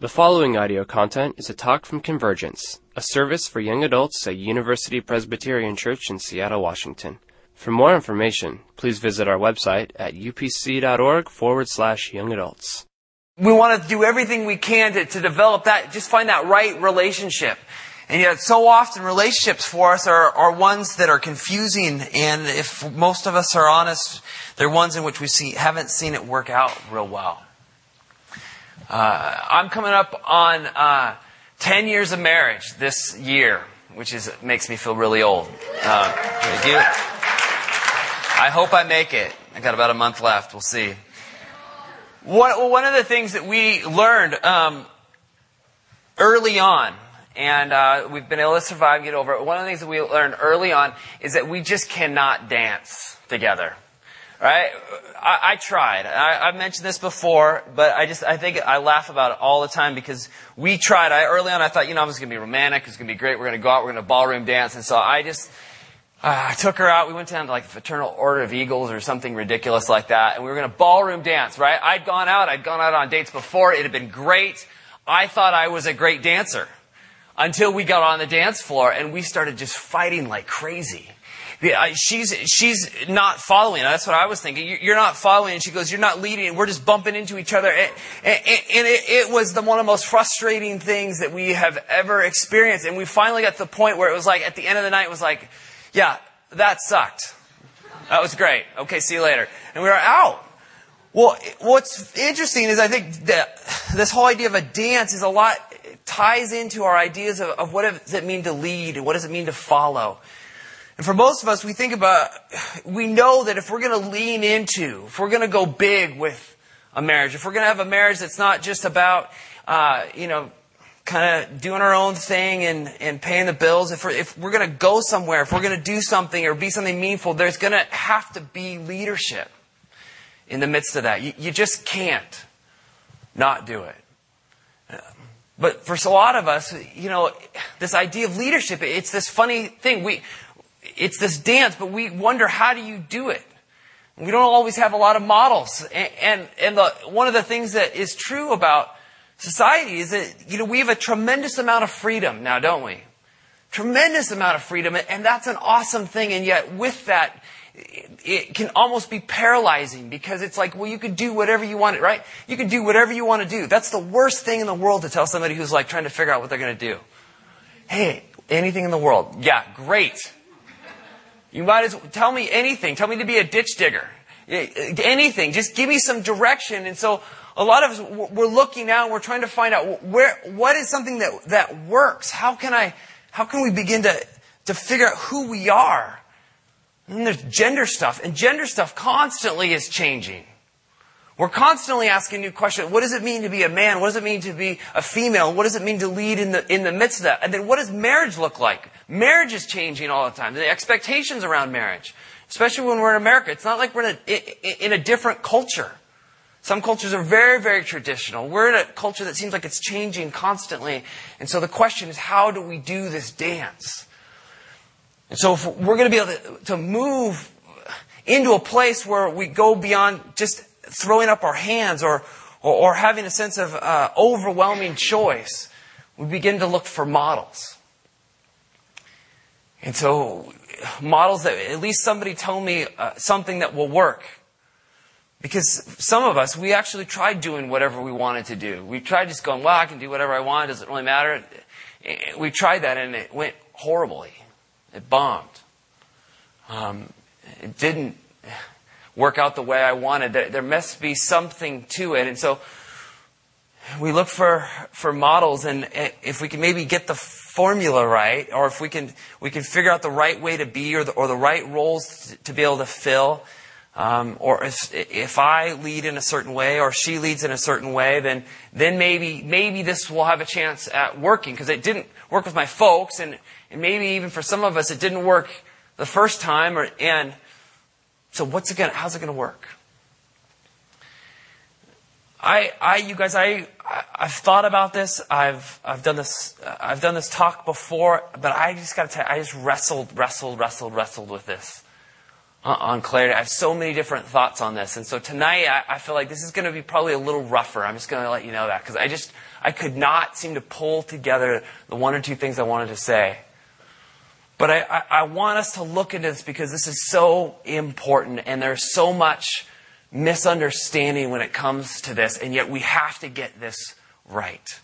The following audio content is a talk from Convergence, a service for young adults at University Presbyterian Church in Seattle, Washington. For more information, please visit our website at upc.org forward slash young adults. We want to do everything we can to, to develop that, just find that right relationship. And yet, so often relationships for us are, are ones that are confusing, and if most of us are honest, they're ones in which we see, haven't seen it work out real well. Uh, I'm coming up on uh, 10 years of marriage this year, which is makes me feel really old. Uh, thank you. I hope I make it. I got about a month left. We'll see. One, one of the things that we learned um, early on, and uh, we've been able to survive, and get over it. One of the things that we learned early on is that we just cannot dance together. Right? I, I tried. I, have mentioned this before, but I just, I think I laugh about it all the time because we tried. I, early on, I thought, you know, this is going to be romantic. It's going to be great. We're going to go out. We're going to ballroom dance. And so I just, uh, I took her out. We went down to like the Fraternal Order of Eagles or something ridiculous like that. And we were going to ballroom dance, right? I'd gone out. I'd gone out on dates before. It had been great. I thought I was a great dancer until we got on the dance floor and we started just fighting like crazy she's she's not following. That's what I was thinking. You're not following. And she goes, "You're not leading." We're just bumping into each other, and, and, and it, it, was the one of the most frustrating things that we have ever experienced. And we finally got to the point where it was like at the end of the night, it was like, "Yeah, that sucked. That was great. Okay, see you later." And we were out. Well, what's interesting is I think that this whole idea of a dance is a lot ties into our ideas of, of what does it mean to lead and what does it mean to follow. And for most of us, we think about, we know that if we're going to lean into, if we're going to go big with a marriage, if we're going to have a marriage that's not just about, uh, you know, kind of doing our own thing and, and paying the bills, if we're, if we're going to go somewhere, if we're going to do something or be something meaningful, there's going to have to be leadership in the midst of that. You, you just can't not do it. But for a lot of us, you know, this idea of leadership, it's this funny thing. We, it's this dance, but we wonder how do you do it? We don't always have a lot of models. And, and, and the, one of the things that is true about society is that, you know, we have a tremendous amount of freedom now, don't we? Tremendous amount of freedom, and that's an awesome thing, and yet with that, it can almost be paralyzing because it's like, well, you can do whatever you want, right? You can do whatever you want to do. That's the worst thing in the world to tell somebody who's like trying to figure out what they're going to do. Hey, anything in the world. Yeah, great. You might as well tell me anything. Tell me to be a ditch digger. Anything. Just give me some direction. And so a lot of us, we're looking now and we're trying to find out where, what is something that, that works? How can I, how can we begin to, to figure out who we are? And there's gender stuff and gender stuff constantly is changing. We're constantly asking new questions. What does it mean to be a man? What does it mean to be a female? What does it mean to lead in the, in the midst of that? And then what does marriage look like? Marriage is changing all the time. The expectations around marriage, especially when we're in America. It's not like we're in a, in a different culture. Some cultures are very, very traditional. We're in a culture that seems like it's changing constantly. And so the question is, how do we do this dance? And so if we're going to be able to, to move into a place where we go beyond just throwing up our hands or, or, or having a sense of uh, overwhelming choice, we begin to look for models. And so, models that at least somebody told me uh, something that will work. Because some of us, we actually tried doing whatever we wanted to do. We tried just going, well, I can do whatever I want, it doesn't really matter. We tried that and it went horribly. It bombed. Um, it didn't work out the way I wanted. There, must be something to it. And so we look for, for models and if we can maybe get the formula right, or if we can, we can figure out the right way to be or the, or the right roles to, to be able to fill, um, or if, if I lead in a certain way or she leads in a certain way, then, then maybe, maybe this will have a chance at working because it didn't work with my folks and, and maybe even for some of us it didn't work the first time or, and, so what's it going how's it going to work? I, I, you guys, I, I've thought about this. I've, I've done this, I've done this talk before, but I just got to tell you, I just wrestled, wrestled, wrestled, wrestled with this on clarity. I have so many different thoughts on this. And so tonight, I, I feel like this is going to be probably a little rougher. I'm just going to let you know that because I just, I could not seem to pull together the one or two things I wanted to say. But I, I, I want us to look into this because this is so important and there's so much misunderstanding when it comes to this, and yet we have to get this right.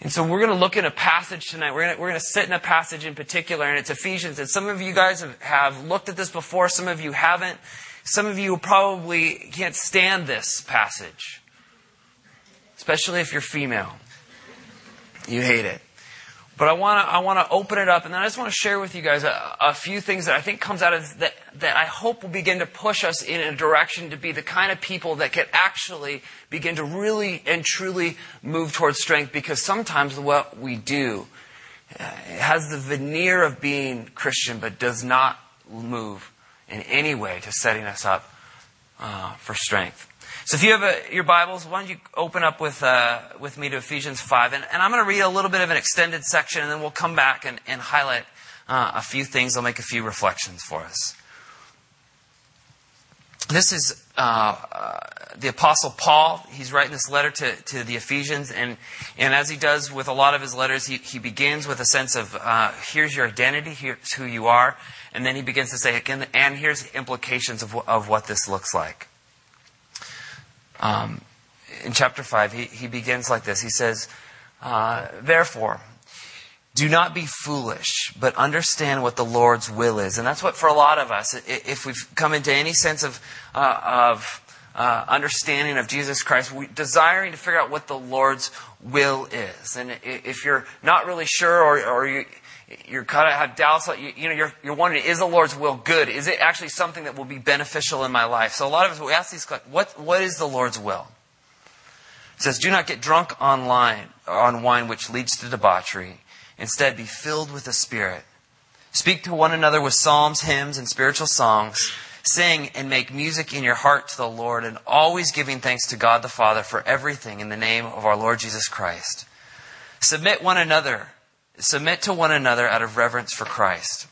And so we're going to look at a passage tonight. We're going, to, we're to sit in a passage in particular, and it's Ephesians. And some of you guys have, have looked at this before, some of you haven't. Some of you probably can't stand this passage, especially if you're female. You hate it. But I want to I want to open it up, and then I just want to share with you guys a, a few things that I think comes out of that that I hope will begin to push us in a direction to be the kind of people that can actually begin to really and truly move towards strength. Because sometimes what we do uh, has the veneer of being Christian, but does not move in any way to setting us up uh, for strength. So if you have a, your Bibles, why don't you open up with, uh, with me to Ephesians 5. And, and I'm going to read a little bit of an extended section, and then we'll come back and, and highlight uh, a few things. I'll make a few reflections for us. This is uh, uh the Apostle Paul. He's writing this letter to, to the Ephesians, and, and as he does with a lot of his letters, he, he begins with a sense of uh, here's your identity, here's who you are, and then he begins to say, again, and here's implications of, of what this looks like. Um, in chapter 5, he, he begins like this. He says, uh, Therefore, do not be foolish, but understand what the Lord's will is. And that's what, for a lot of us, if we've come into any sense of, uh, of uh, understanding of Jesus Christ, we, desiring to figure out what the Lord's will is. And if you're not really sure, or, or you, you're kind of have doubts, you, you know, you're, you're wondering, is the Lord's will good? Is it actually something that will be beneficial in my life? So a lot of us, we ask these questions, what, what is the Lord's will? It says, do not get drunk on wine, on wine which leads to debauchery. Instead, be filled with the Spirit. Speak to one another with psalms, hymns, and spiritual songs. Sing and make music in your heart to the Lord, and always giving thanks to God the Father for everything in the name of our Lord Jesus Christ. Submit one another submit to one another out of reverence for Christ.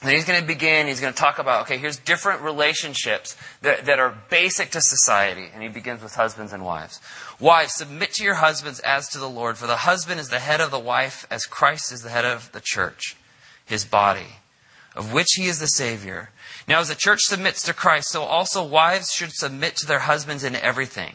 And he's going to begin, he's going to talk about, okay, here's different relationships that, that are basic to society. And he begins with husbands and wives. Wives, submit to your husbands as to the Lord, for the husband is the head of the wife, as Christ is the head of the church, his body, of which he is the Savior. Now, as the church submits to Christ, so also wives should submit to their husbands in everything.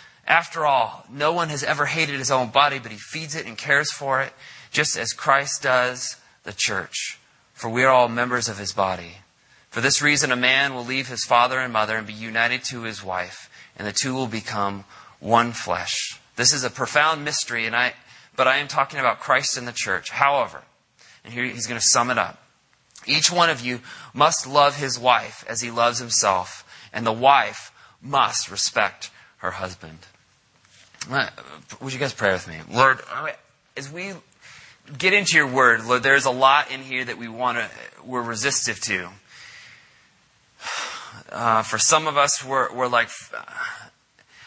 After all, no one has ever hated his own body, but he feeds it and cares for it, just as Christ does the church. For we are all members of his body. For this reason, a man will leave his father and mother and be united to his wife, and the two will become one flesh. This is a profound mystery, and I, but I am talking about Christ and the church. However, and here he's going to sum it up. Each one of you must love his wife as he loves himself, and the wife must respect her husband. Would you guys pray with me? Lord, as we get into your word, Lord, there's a lot in here that we want to, we're resistive to. Uh, for some of us, we're, we're like,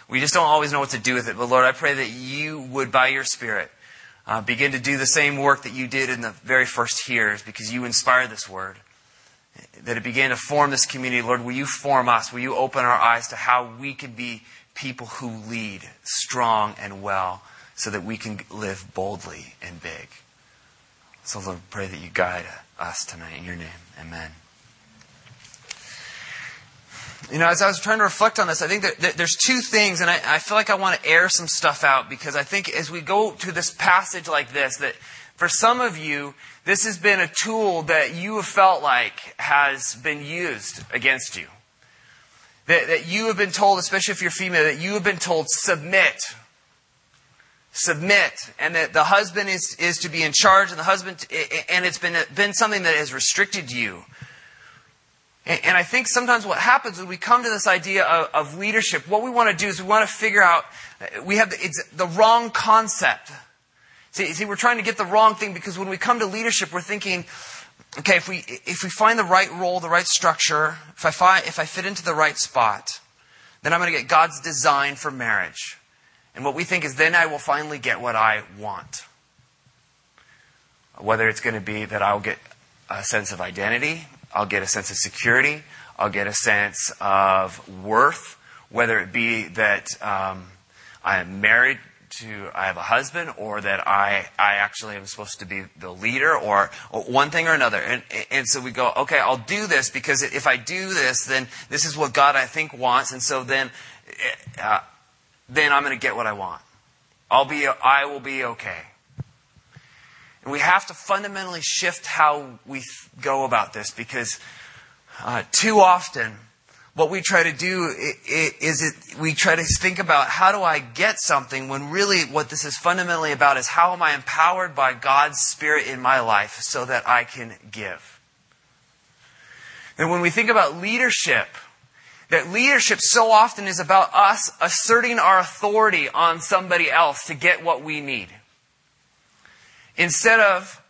we just don't always know what to do with it. But Lord, I pray that you would, by your Spirit, uh, begin to do the same work that you did in the very first years because you inspired this word. That it began to form this community. Lord, will you form us? Will you open our eyes to how we can be people who lead strong and well so that we can live boldly and big. So, Lord, pray that you guide us tonight in your name. Amen. You know, as I was trying to reflect on this, I think that, there's two things, and I, I feel like I want to air some stuff out because I think as we go to this passage like this, that for some of you, this has been a tool that you have felt like has been used against you. That, that you have been told, especially if you're female, that you have been told, submit. Submit. And that the husband is, is to be in charge, and the husband, and it's been, been something that has restricted you. And, and I think sometimes what happens when we come to this idea of, of leadership, what we want to do is we want to figure out, uh, we have the, it's the wrong concept. See, see, we're trying to get the wrong thing because when we come to leadership, we're thinking, okay, if we, if we find the right role, the right structure, if I, find, if I fit into the right spot, then I'm going to get God's design for marriage. And what we think is then I will finally get what I want. Whether it's going to be that I'll get a sense of identity, I'll get a sense of security, I'll get a sense of worth, whether it be that um, I am married to I have a husband or that I, I actually am supposed to be the leader or, or one thing or another. And, and so we go, okay, I'll do this because if I do this, then this is what God I think wants. And so then, uh, then I'm going to get what I want. I'll be, I will be okay. And we have to fundamentally shift how we go about this because uh, too often what we try to do is it, we try to think about how do I get something when really what this is fundamentally about is how am I empowered by God's Spirit in my life so that I can give. And when we think about leadership, that leadership so often is about us asserting our authority on somebody else to get what we need. Instead of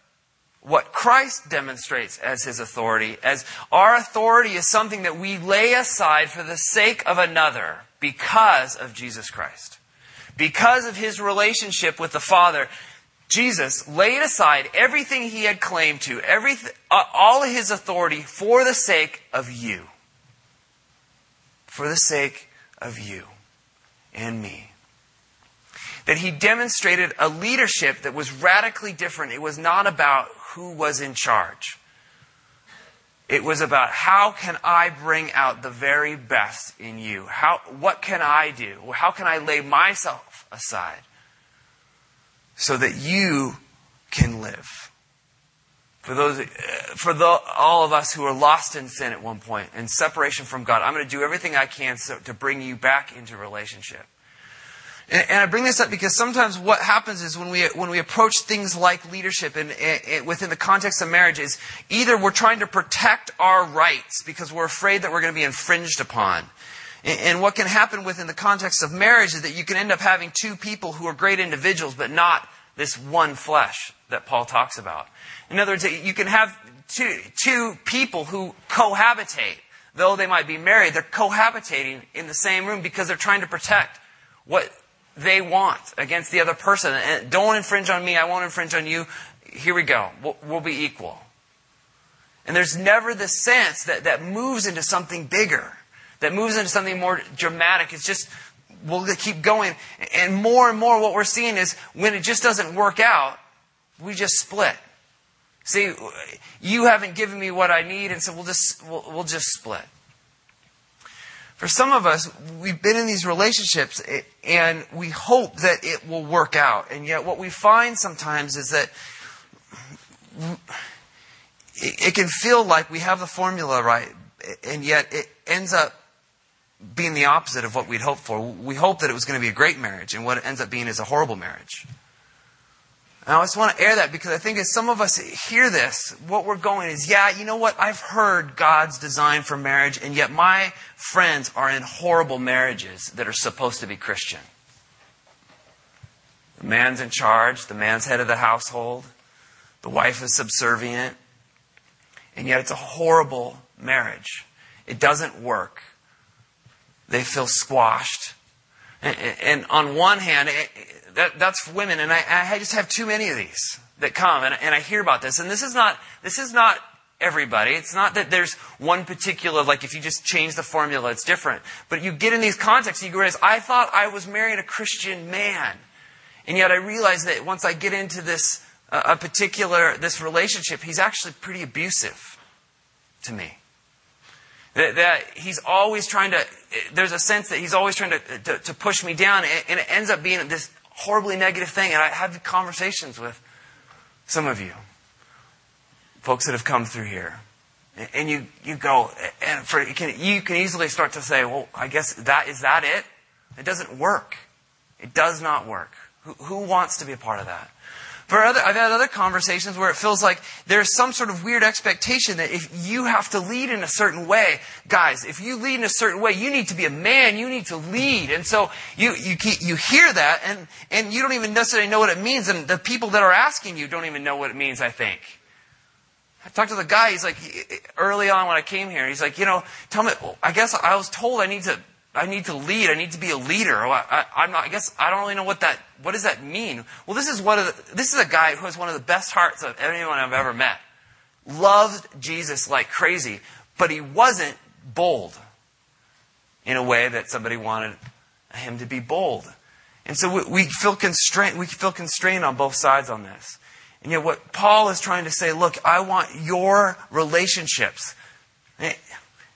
what Christ demonstrates as his authority, as our authority is something that we lay aside for the sake of another because of Jesus Christ. Because of his relationship with the Father, Jesus laid aside everything he had claimed to, uh, all his authority for the sake of you. For the sake of you and me that he demonstrated a leadership that was radically different. It was not about who was in charge. It was about how can I bring out the very best in you? How, what can I do? How can I lay myself aside so that you can live? For those, for the, all of us who are lost in sin at one point and separation from God, I'm going to do everything I can so, to bring you back into relationship. And, and, I bring this up because sometimes what happens is when we, when we approach things like leadership and, and, within the context of marriage is either we're trying to protect our rights because we're afraid that we're going to be infringed upon. And, what can happen within the context of marriage is that you can end up having two people who are great individuals, but not this one flesh that Paul talks about. In other words, you can have two, two people who cohabitate. Though they might be married, they're cohabitating in the same room because they're trying to protect what they want against the other person. And don't infringe on me, I won't infringe on you. Here we go. We'll, we'll be equal. And there's never the sense that, that moves into something bigger, that moves into something more dramatic. It's just, we'll keep going. And more and more what we're seeing is when it just doesn't work out, we just split. See, you haven't given me what I need, and so we'll just, we'll, we'll just split. For some of us, we've been in these relationships eh, and we hope that it will work out. And yet, what we find sometimes is that it can feel like we have the formula right, and yet it ends up being the opposite of what we'd hoped for. We hoped that it was going to be a great marriage, and what it ends up being is a horrible marriage. And I just want to air that because I think as some of us hear this, what we're going is, yeah, you know what? I've heard God's design for marriage, and yet my friends are in horrible marriages that are supposed to be Christian. The man's in charge, the man's head of the household, the wife is subservient, and yet it's a horrible marriage. It doesn't work. They feel squashed. And, on one hand, that, that's women, and I, just have too many of these that come, and, and I hear about this. And this is not this is not everybody. It's not that there's one particular, like if you just change the formula, it's different. But you get in these contexts, you realize, I thought I was marrying a Christian man. And yet I realize that once I get into this, uh, a particular, this relationship, he's actually pretty abusive to me. That, that, he's always trying to, there's a sense that he's always trying to, to, to push me down, and, it ends up being this horribly negative thing. And I have conversations with some of you, folks that have come through here. And you, you go, and for, you, can, you can easily start to say, well, I guess that, is that it? It doesn't work. It does not work. Who, who wants to be a part of that? For other, I've had other conversations where it feels like there's some sort of weird expectation that if you have to lead in a certain way, guys, if you lead in a certain way, you need to be a man, you need to lead. And so you, you, you hear that and, and you don't even necessarily know what it means. And the people that are asking you don't even know what it means, I think. I talked to the guy, he's like, early on when I came here, he's like, you know, tell me, I guess I was told I need to I need to lead. I need to be a leader. Oh, I, am not, I guess I don't really know what that, what does that mean? Well, this is one of the, this is a guy who has one of the best hearts of anyone I've ever met. Loved Jesus like crazy, but he wasn't bold in a way that somebody wanted him to be bold. And so we, we feel constrained, we feel constrained on both sides on this. And yet what Paul is trying to say, look, I want your relationships.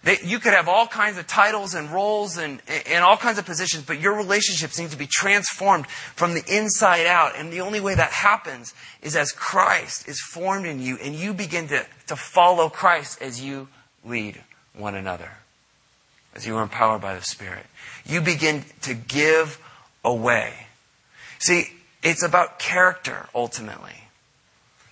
You could have all kinds of titles and roles and, and all kinds of positions, but your relationships need to be transformed from the inside out. And the only way that happens is as Christ is formed in you and you begin to, to follow Christ as you lead one another, as you are empowered by the Spirit. You begin to give away. See, it's about character ultimately.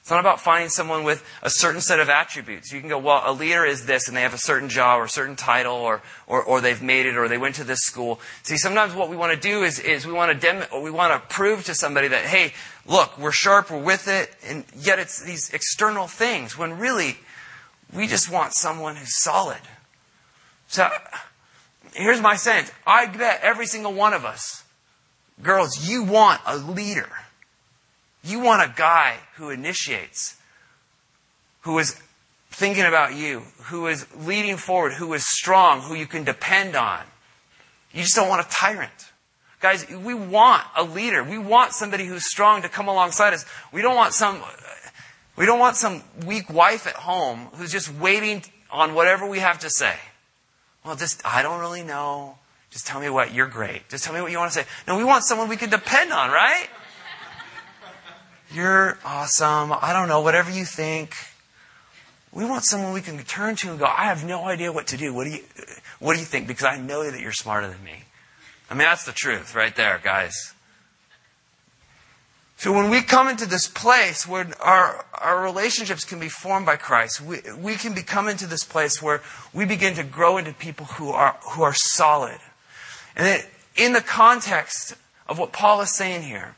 It's not about finding someone with a certain set of attributes. You can go, well, a leader is this, and they have a certain job or a certain title, or, or, or they've made it, or they went to this school. See, sometimes what we want to do is, is we want to dem- we want to prove to somebody that, hey, look, we're sharp, we're with it, and yet it's these external things, when really, we just want someone who's solid. So, here's my sense. I bet every single one of us, girls, you want a leader. You want a guy who initiates, who is thinking about you, who is leading forward, who is strong, who you can depend on. You just don't want a tyrant. Guys, we want a leader. We want somebody who's strong to come alongside us. We don't want some, we don't want some weak wife at home who's just waiting on whatever we have to say. Well, just, I don't really know. Just tell me what, you're great. Just tell me what you want to say. No, we want someone we can depend on, right? You're awesome. I don't know, whatever you think. We want someone we can turn to and go, I have no idea what to do. What do you, what do you think? Because I know that you're smarter than me. I mean, that's the truth right there, guys. So when we come into this place where our, our relationships can be formed by Christ, we, we can become into this place where we begin to grow into people who are, who are solid. And in the context of what Paul is saying here,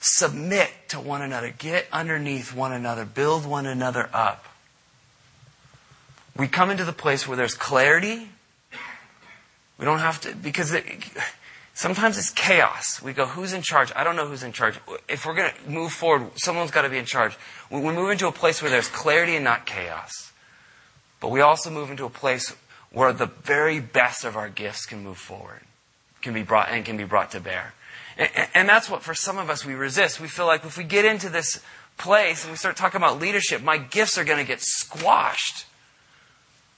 submit to one another, get underneath one another, build one another up. We come into the place where there's clarity. We don't have to, because it, sometimes it's chaos. We go, who's in charge? I don't know who's in charge. If we're going to move forward, someone's got to be in charge. We move into a place where there's clarity and not chaos. But we also move into a place where the very best of our gifts can move forward, can be brought, and can be brought to bear. And that's what for some of us we resist. We feel like if we get into this place and we start talking about leadership, my gifts are going to get squashed.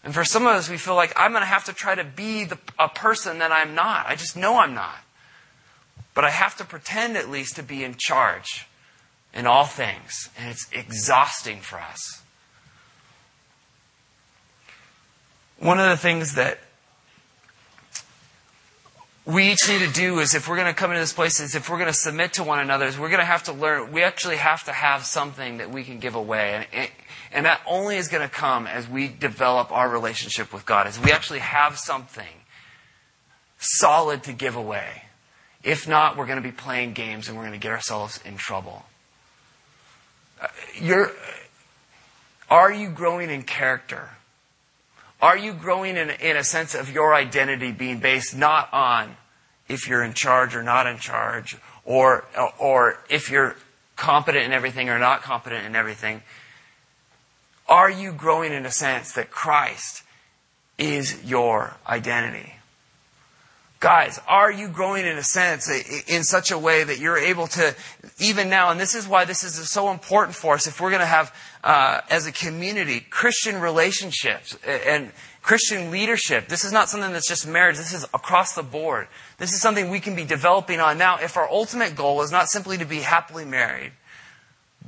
And for some of us, we feel like I'm going to have to try to be the, a person that I'm not. I just know I'm not. But I have to pretend at least to be in charge in all things. And it's exhausting for us. One of the things that we each need to do is if we're going to come into this place is if we're going to submit to one another is we're going to have to learn we actually have to have something that we can give away. And, and that only is going to come as we develop our relationship with god as we actually have something solid to give away. If not we're going to be playing games and we're going to get ourselves in trouble. Uh, you're, are you growing in character are you growing in, in a sense of your identity being based not on if you're in charge or not in charge, or, or if you're competent in everything or not competent in everything? Are you growing in a sense that Christ is your identity? Guys, are you growing in a sense in such a way that you're able to, even now, and this is why this is so important for us if we're going to have, uh, as a community, Christian relationships and Christian leadership. This is not something that's just marriage. This is across the board. This is something we can be developing on now if our ultimate goal is not simply to be happily married,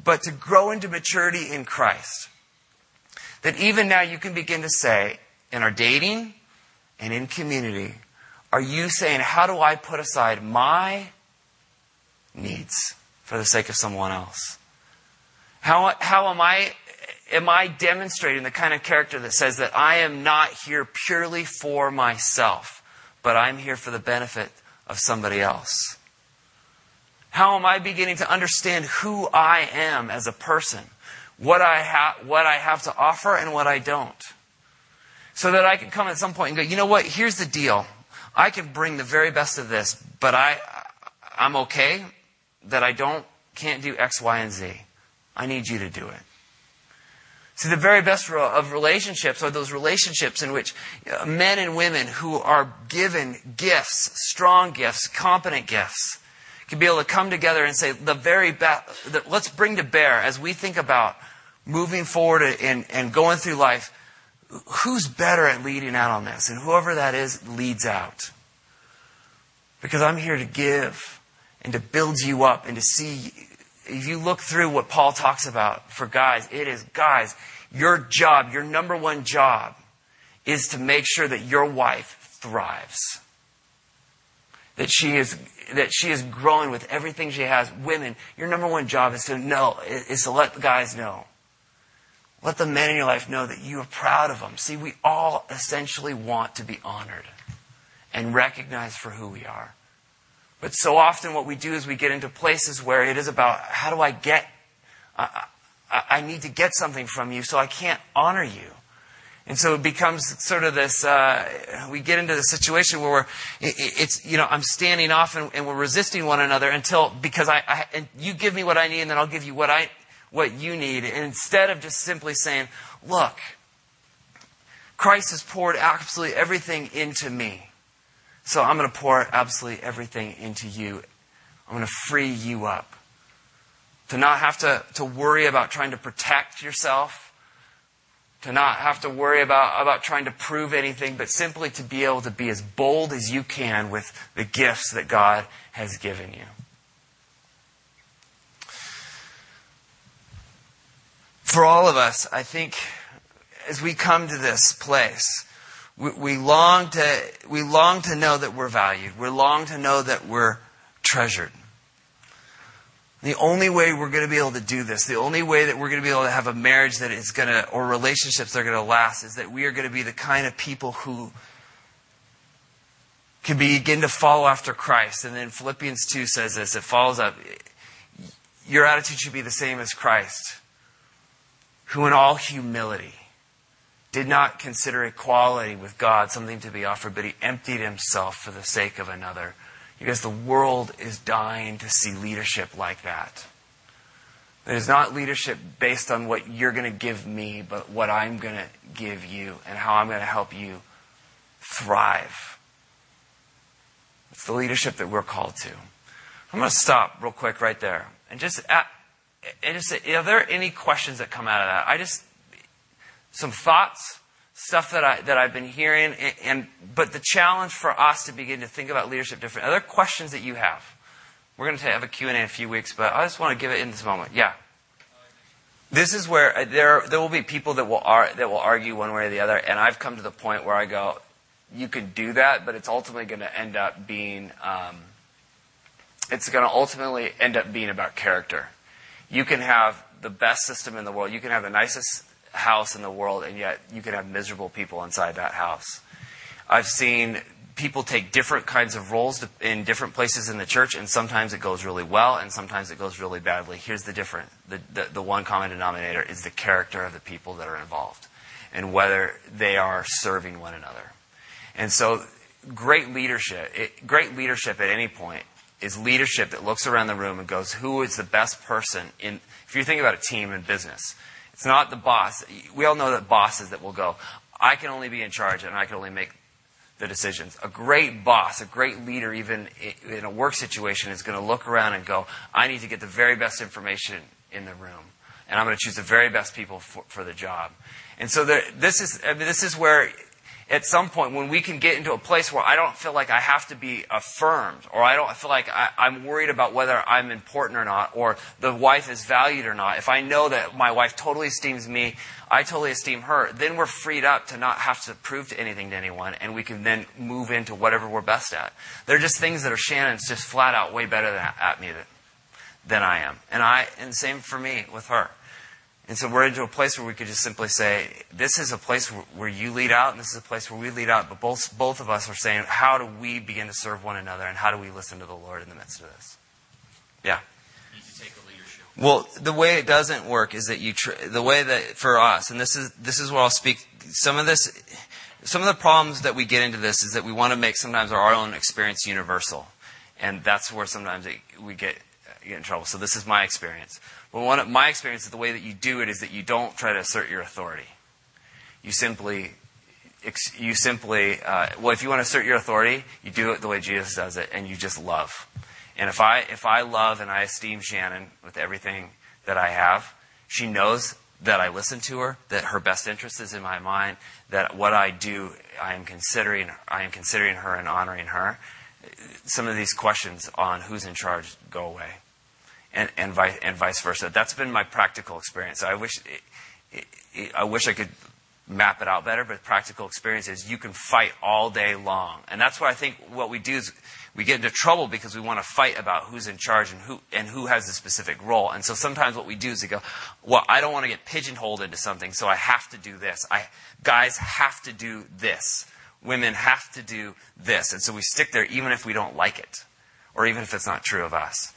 but to grow into maturity in Christ. That even now you can begin to say, in our dating and in community, are you saying, how do I put aside my needs? for the sake of someone else? How, how am I am I demonstrating the kind of character that says that I am not here purely for myself, but I'm here for the benefit of somebody else? How am I beginning to understand who I am as a person? What I, ha- what I have to offer and what I don't? So that I can come at some point and go, you know what? Here's the deal. I can bring the very best of this, but I, I'm okay that I don't, can't do X, Y, and Z. I need you to do it. See, the very best of relationships are those relationships in which uh, men and women who are given gifts, strong gifts, competent gifts, can be able to come together and say, the very best, let's bring to bear as we think about moving forward and, and going through life, who's better at leading out on this? And whoever that is leads out. Because I'm here to give and to build you up and to see if you look through what Paul talks about for guys, it is guys, your job, your number one job is to make sure that your wife thrives. That she is that she is growing with everything she has. Women, your number one job is to know, is to let the guys know. Let the men in your life know that you are proud of them. See, we all essentially want to be honored and recognized for who we are. But so often what we do is we get into places where it is about how do I get, I, I, I need to get something from you, so I can't honor you. And so it becomes sort of this, uh, we get into the situation where we're, it, it's, you know, I'm standing off and, and, we're resisting one another until, because I, I, and you give me what I need and then I'll give you what I, what you need. And instead of just simply saying, look, Christ has poured absolutely everything into me. So I'm going to pour absolutely everything into you. I'm going to free you up. To not have to, to worry about trying to protect yourself. To not have to worry about, about trying to prove anything, but simply to be able to be as bold as you can with the gifts that God has given you. For all of us, I think as we come to this place, we, we, long to, we long to know that we're valued. We long to know that we're treasured. The only way we're going to be able to do this, the only way that we're going to be able to have a marriage that is going to, or relationships that are going to last, is that we are going to be the kind of people who can begin to follow after Christ. And then Philippians 2 says this it follows up. Your attitude should be the same as Christ, who in all humility did not consider equality with God something to be offered, but he emptied himself for the sake of another. Because the world is dying to see leadership like that. It is not leadership based on what you're going to give me, but what I'm going to give you and how I'm going to help you thrive. It's the leadership that we're called to. I'm going to stop real quick right there and just, and just say, are there any questions that come out of that? I just some thoughts, stuff that I that I've been hearing, and, and but the challenge for us to begin to think about leadership different. Are there questions that you have. We're going to have a Q&A in a few weeks, but I just want to give it in this moment. Yeah. This is where uh, there there will be people that will ar- that will argue one way or the other, and I've come to the point where I go, you can do that, but it's ultimately going to end up being um, it's going to ultimately end up being about character. You can have the best system in the world. You can have the nicest house in the world, and yet you can have miserable people inside that house. I've seen people take different kinds of roles in different places in the church, and sometimes it goes really well, and sometimes it goes really badly. Here's the difference the, the, the one common denominator is the character of the people that are involved and whether they are serving one another. And so, great leadership, it, great leadership at any point is leadership that looks around the room and goes, who is the best person in, if you think about a team in business, it's not the boss. We all know that bosses that will go, I can only be in charge and I can only make the decisions. A great boss, a great leader, even in a work situation, is going to look around and go, I need to get the very best information in the room. And I'm going to choose the very best people for, for the job. And so there, this, is, I mean, this is where at some point when we can get into a place where I don't feel like I have to be affirmed, or I don't feel like I, am worried about whether I'm important or not, or the wife is valued or not. If I know that my wife totally esteems me, I totally esteem her, then we're freed up to not have to prove to anything to anyone, and we can then move into whatever we're best at. They're just things that are Shannon's just flat out way better than, at me than I am. And I, and same for me with her. And so we're into a place where we could just simply say, this is a place where you lead out, and this is a place where we lead out. But both, both of us are saying, how do we begin to serve one another, and how do we listen to the Lord in the midst of this? Yeah. Well, the way it doesn't work is that you, tr- the way that for us, and this is this is where I'll speak. Some of this, some of the problems that we get into this is that we want to make sometimes our own experience universal, and that's where sometimes it, we get, get in trouble. So this is my experience. Well, one of my experience is the way that you do it is that you don't try to assert your authority. You simply, you simply, uh, well, if you want to assert your authority, you do it the way Jesus does it, and you just love. And if I, if I love and I esteem Shannon with everything that I have, she knows that I listen to her, that her best interest is in my mind, that what I do, I am considering, I am considering her and honoring her. Some of these questions on who's in charge go away and, and, vice, and vice versa. That's been my practical experience. I wish, it, it, I wish I could map it out better, but practical experience is you can fight all day long. And that's why I think what we do is we get into trouble because we want to fight about who's in charge and who, and who has a specific role. And so sometimes what we do is we go, well, I don't want to get pigeonholed into something, so I have to do this. I, guys have to do this. Women have to do this. And so we stick there even if we don't like it, or even if it's not true of us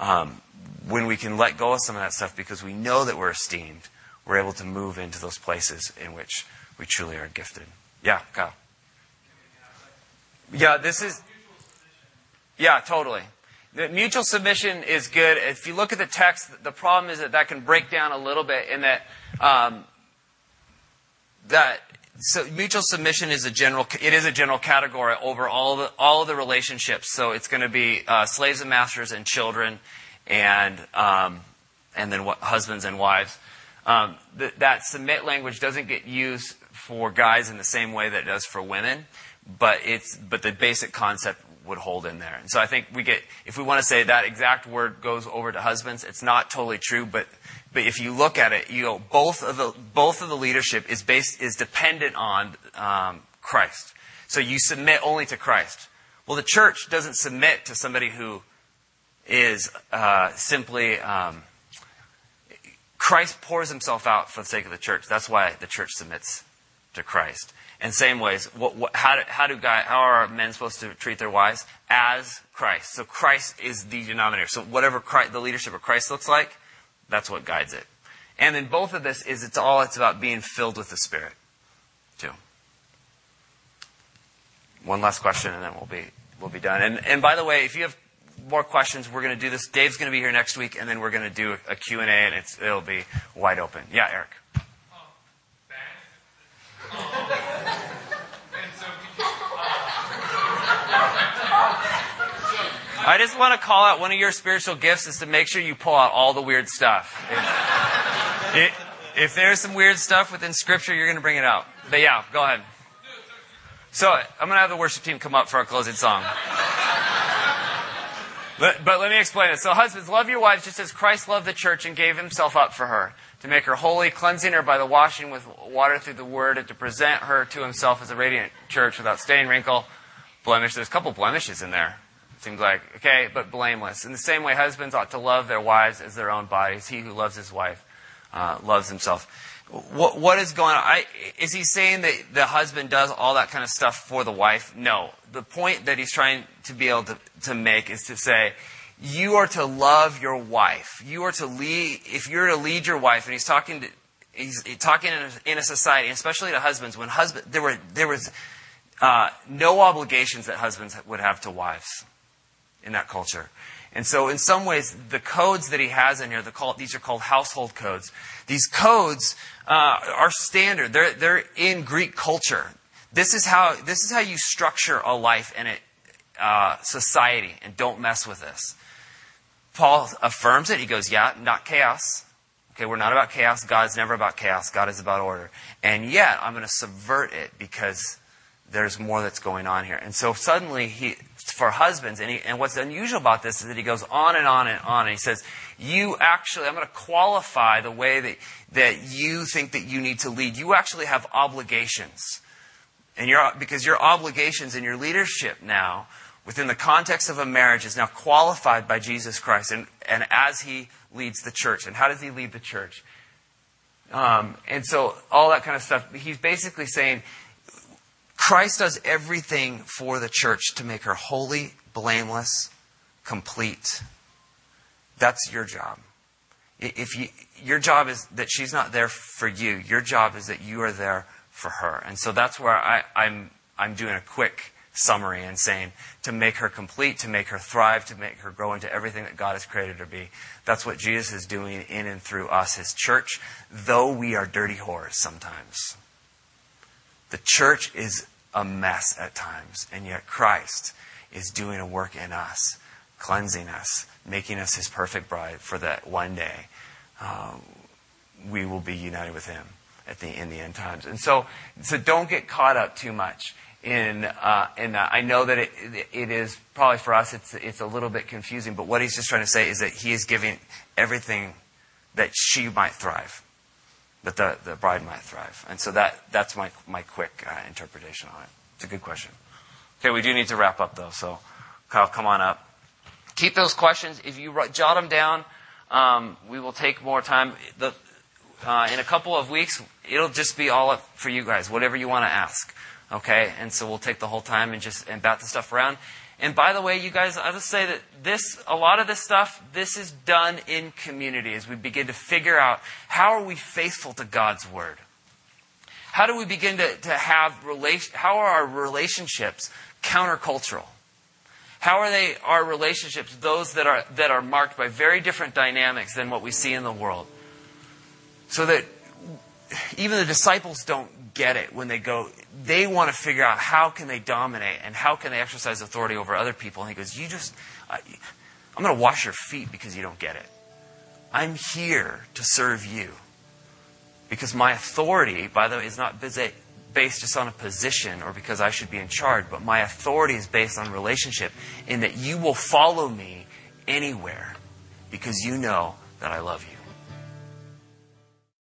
um, when we can let go of some of that stuff because we know that we're esteemed, we're able to move into those places in which we truly are gifted. Yeah, Kyle. Yeah, this is. Yeah, totally. The mutual submission is good. If you look at the text, the problem is that that can break down a little bit in that um, that so mutual submission is a general it is a general category over all the all of the relationships. So it's going to be uh, slaves and masters and children and um, and then what, husbands and wives. Um, th- that submit language doesn't get used for guys in the same way that it does for women but it's but the basic concept would hold in there. And so i think we get if we want to say that exact word goes over to husbands it's not totally true but but if you look at it, you know, both of the, both of the leadership is based, is dependent on um, Christ. So you submit only to Christ. Well, the church doesn't submit to somebody who is uh, simply, um, Christ pours himself out for the sake of the church. That's why the church submits to Christ. And same ways, what, what, how, do, how, do how are men supposed to treat their wives? As Christ. So Christ is the denominator. So whatever Christ, the leadership of Christ looks like, that's what guides it. And in both of this is it's all it's about being filled with the Spirit, too. One last question, and then we'll be we'll be done. And and by the way, if you have more questions, we're going to do this. Dave's going to be here next week, and then we're going to do a, Q and A, and it's it'll be wide open. Yeah, Eric. Oh, I just want to call out one of your spiritual gifts is to make sure you pull out all the weird stuff. If, it, if there's some weird stuff within Scripture, you're going to bring it out. But yeah, go ahead. So I'm going to have the worship team come up for our closing song. But, but let me explain it. So husbands, love your wives just as Christ loved the church and gave himself up for her, to make her holy, cleansing her by the washing with water through the word, and to present her to himself as a radiant church without stain, wrinkle, blemish. There's a couple blemishes in there. Seems like, okay, but blameless. In the same way, husbands ought to love their wives as their own bodies. He who loves his wife uh, loves himself. What, what is going on? I, is he saying that the husband does all that kind of stuff for the wife? No. The point that he's trying to be able to, to make is to say, you are to love your wife. You are to lead, if you're to lead your wife, and he's talking to, he's talking in a, society, especially to husbands, when husband, there were, there was, uh, no obligations that husbands would have to wives in that culture. And so, in some ways, the codes that he has in here, the call, these are called household codes. These codes uh, are standard. They're, they're in Greek culture. This is how this is how you structure a life in a uh, society, and don't mess with this. Paul affirms it. He goes, "Yeah, not chaos. Okay, we're not about chaos. God's never about chaos. God is about order. And yet, I'm going to subvert it because there's more that's going on here. And so suddenly he, for husbands, and, he, and what's unusual about this is that he goes on and on and on, and he says, you actually, I'm going to qualify the way that, that you think that you need to lead. You actually have obligations. And your, because your obligations in your leadership now within the context of a marriage is now qualified by Jesus Christ and, and as he leads the church. And how does he lead the church? Um, and so all that kind of stuff. He's basically saying Christ does everything for the church to make her holy, blameless, complete. That's your job. If you, your job is that she's not there for you. Your job is that you are there for her. And so that's where I, I'm, I'm doing a quick summary and saying to make her complete, to make her thrive, to make her grow into everything that God has created her to be. That's what Jesus is doing in and through us, his church, though we are dirty whores sometimes. The church is a mess at times, and yet Christ is doing a work in us, cleansing us, making us his perfect bride for that one day uh, we will be united with him at the in the end times. And so, so don't get caught up too much in uh, in. I know that it it is probably for us it's it's a little bit confusing, but what he's just trying to say is that he is giving everything that she might thrive, that the the bride might thrive. And so that that's my my quick uh, interpretation on it. It's a good question. Okay, we do need to wrap up though, so Kyle, come on up. Keep those questions if you jot them down. Um, we will take more time. The, uh, in a couple of weeks, it'll just be all up for you guys, whatever you want to ask. Okay? And so we'll take the whole time and just and bat the stuff around. And by the way, you guys, I'll just say that this, a lot of this stuff, this is done in community as we begin to figure out how are we faithful to God's Word? How do we begin to, to have relation, how are our relationships countercultural? How are they our relationships, those that are, that are marked by very different dynamics than what we see in the world? So that even the disciples don't get it when they go, they want to figure out how can they dominate and how can they exercise authority over other people. And he goes, you just, I, I'm going to wash your feet because you don't get it. I'm here to serve you. Because my authority, by the way, is not based just on a position or because I should be in charge, but my authority is based on relationship in that you will follow me anywhere because you know that I love you.